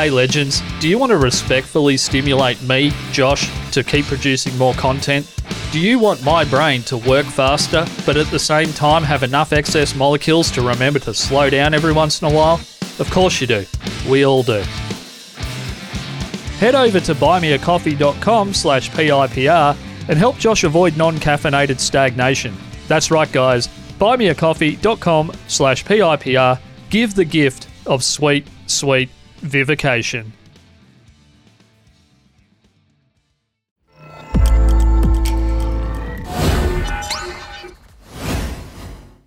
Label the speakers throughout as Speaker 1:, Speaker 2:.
Speaker 1: Hey legends, do you want to respectfully stimulate me, Josh, to keep producing more content? Do you want my brain to work faster, but at the same time have enough excess molecules to remember to slow down every once in a while? Of course you do. We all do. Head over to buymeacoffee.com slash PIPR and help Josh avoid non-caffeinated stagnation. That's right, guys. Buymeacoffee.com slash PIPR. Give the gift of sweet, sweet vivication.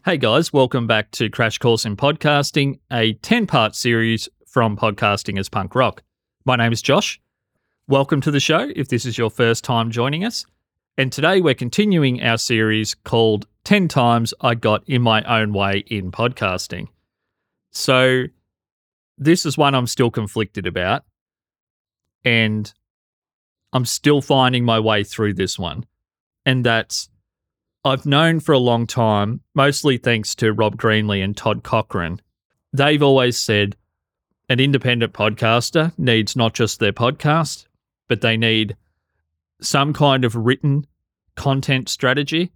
Speaker 1: Hey guys, welcome back to Crash Course in Podcasting, a 10 part series from Podcasting is Punk Rock. My name is Josh. Welcome to the show if this is your first time joining us. And today we're continuing our series called 10 Times I Got in My Own Way in Podcasting. So, this is one I'm still conflicted about. And I'm still finding my way through this one. And that's I've known for a long time, mostly thanks to Rob Greenlee and Todd Cochrane, they've always said an independent podcaster needs not just their podcast, but they need some kind of written content strategy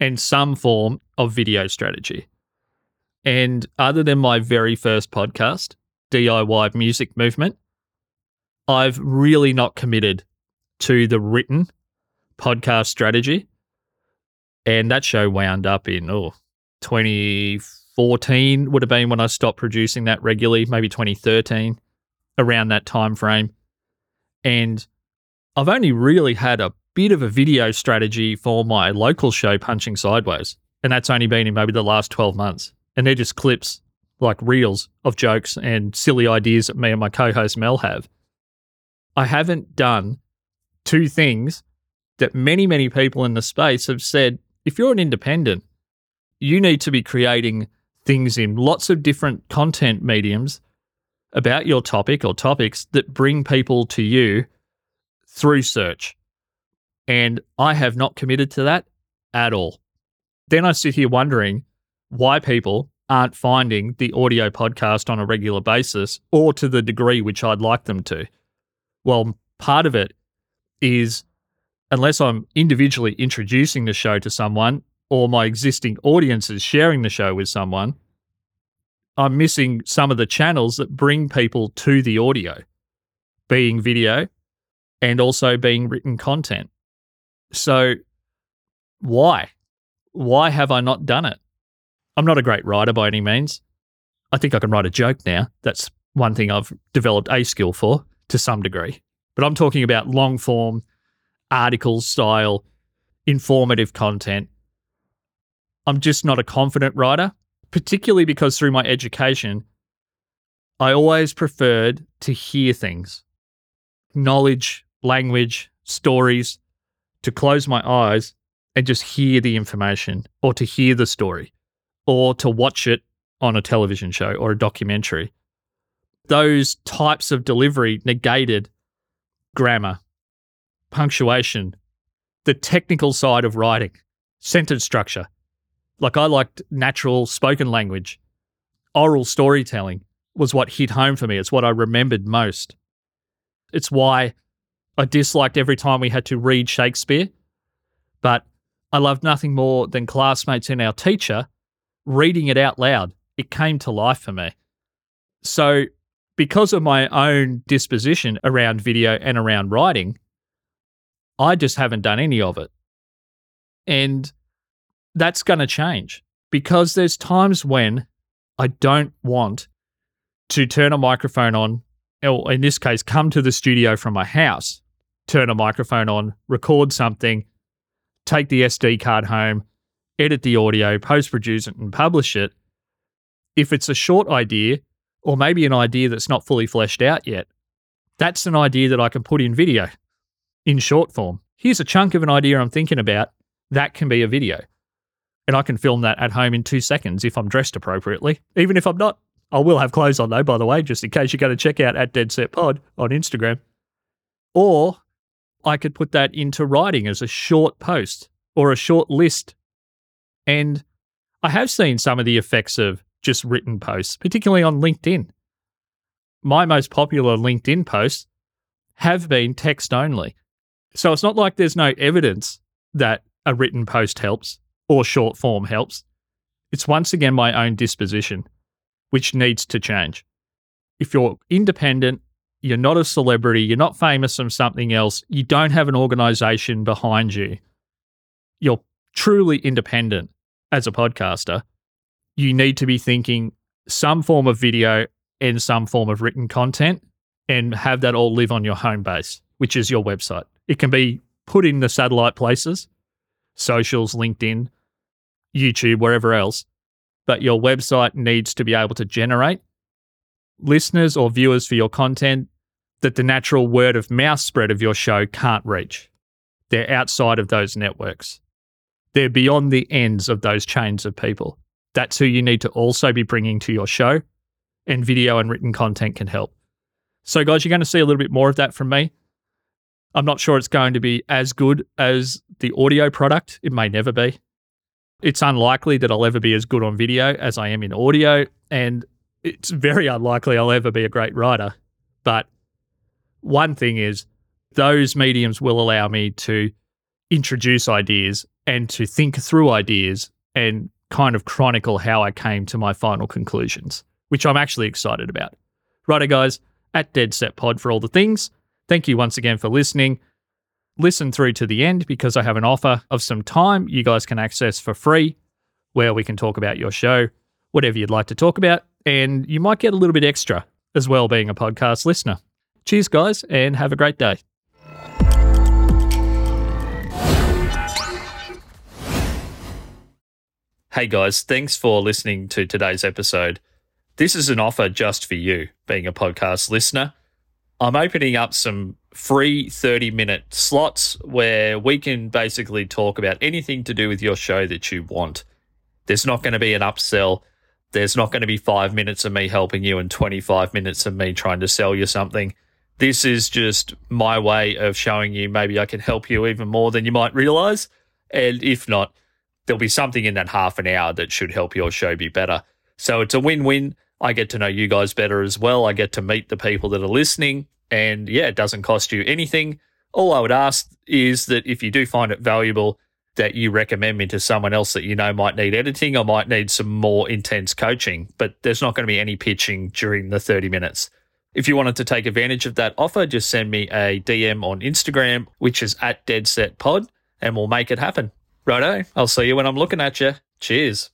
Speaker 1: and some form of video strategy. And other than my very first podcast, DIY Music Movement, I've really not committed to the written podcast strategy and that show wound up in oh 2014 would have been when I stopped producing that regularly, maybe 2013, around that time frame. And I've only really had a bit of a video strategy for my local show, Punching Sideways, and that's only been in maybe the last 12 months. And they're just clips, like reels of jokes and silly ideas that me and my co-host Mel have. I haven't done two things that many, many people in the space have said if you're an independent, you need to be creating things in lots of different content mediums about your topic or topics that bring people to you through search. And I have not committed to that at all. Then I sit here wondering why people aren't finding the audio podcast on a regular basis or to the degree which I'd like them to. Well, part of it is unless I'm individually introducing the show to someone or my existing audience is sharing the show with someone, I'm missing some of the channels that bring people to the audio, being video and also being written content. So, why? Why have I not done it? I'm not a great writer by any means. I think I can write a joke now. That's one thing I've developed a skill for to some degree. But I'm talking about long form article style, informative content. I'm just not a confident writer, particularly because through my education, I always preferred to hear things knowledge, language, stories, to close my eyes and just hear the information or to hear the story or to watch it on a television show or a documentary. Those types of delivery negated grammar, punctuation, the technical side of writing, sentence structure. Like I liked natural spoken language. Oral storytelling was what hit home for me. It's what I remembered most. It's why I disliked every time we had to read Shakespeare, but I loved nothing more than classmates and our teacher reading it out loud. It came to life for me. So, because of my own disposition around video and around writing, I just haven't done any of it. And that's going to change because there's times when I don't want to turn a microphone on, or in this case, come to the studio from my house, turn a microphone on, record something, take the SD card home, edit the audio, post produce it, and publish it. If it's a short idea, or maybe an idea that's not fully fleshed out yet, that's an idea that I can put in video in short form. Here's a chunk of an idea I'm thinking about. That can be a video. And I can film that at home in two seconds if I'm dressed appropriately. Even if I'm not. I will have clothes on though, by the way, just in case you're going to check out at Dead Set Pod on Instagram. Or I could put that into writing as a short post or a short list. And I have seen some of the effects of just written posts, particularly on LinkedIn. my most popular LinkedIn posts have been text only. So it's not like there's no evidence that a written post helps or short form helps. It's once again my own disposition, which needs to change. If you're independent, you're not a celebrity, you're not famous from something else, you don't have an organization behind you, you're truly independent as a podcaster, you need to be thinking some form of video and some form of written content and have that all live on your home base, which is your website. It can be put in the satellite places, socials, LinkedIn, YouTube, wherever else, but your website needs to be able to generate listeners or viewers for your content that the natural word of mouth spread of your show can't reach. They're outside of those networks. They're beyond the ends of those chains of people. That's who you need to also be bringing to your show, and video and written content can help. So, guys, you're going to see a little bit more of that from me. I'm not sure it's going to be as good as the audio product. It may never be. It's unlikely that I'll ever be as good on video as I am in audio. And it's very unlikely I'll ever be a great writer. But one thing is, those mediums will allow me to introduce ideas and to think through ideas and kind of chronicle how I came to my final conclusions, which I'm actually excited about. Righto, guys, at Dead Set Pod for all the things. Thank you once again for listening. Listen through to the end because I have an offer of some time you guys can access for free where we can talk about your show, whatever you'd like to talk about, and you might get a little bit extra as well being a podcast listener. Cheers, guys, and have a great day. Hey, guys, thanks for listening to today's episode. This is an offer just for you, being a podcast listener. I'm opening up some free 30 minute slots where we can basically talk about anything to do with your show that you want. There's not going to be an upsell. There's not going to be five minutes of me helping you and 25 minutes of me trying to sell you something. This is just my way of showing you maybe I can help you even more than you might realize. And if not, there'll be something in that half an hour that should help your show be better. So it's a win win. I get to know you guys better as well. I get to meet the people that are listening. And yeah, it doesn't cost you anything. All I would ask is that if you do find it valuable, that you recommend me to someone else that you know might need editing or might need some more intense coaching. But there's not going to be any pitching during the 30 minutes. If you wanted to take advantage of that offer, just send me a DM on Instagram, which is at DeadSetPod, and we'll make it happen. Righto, I'll see you when I'm looking at you. Cheers.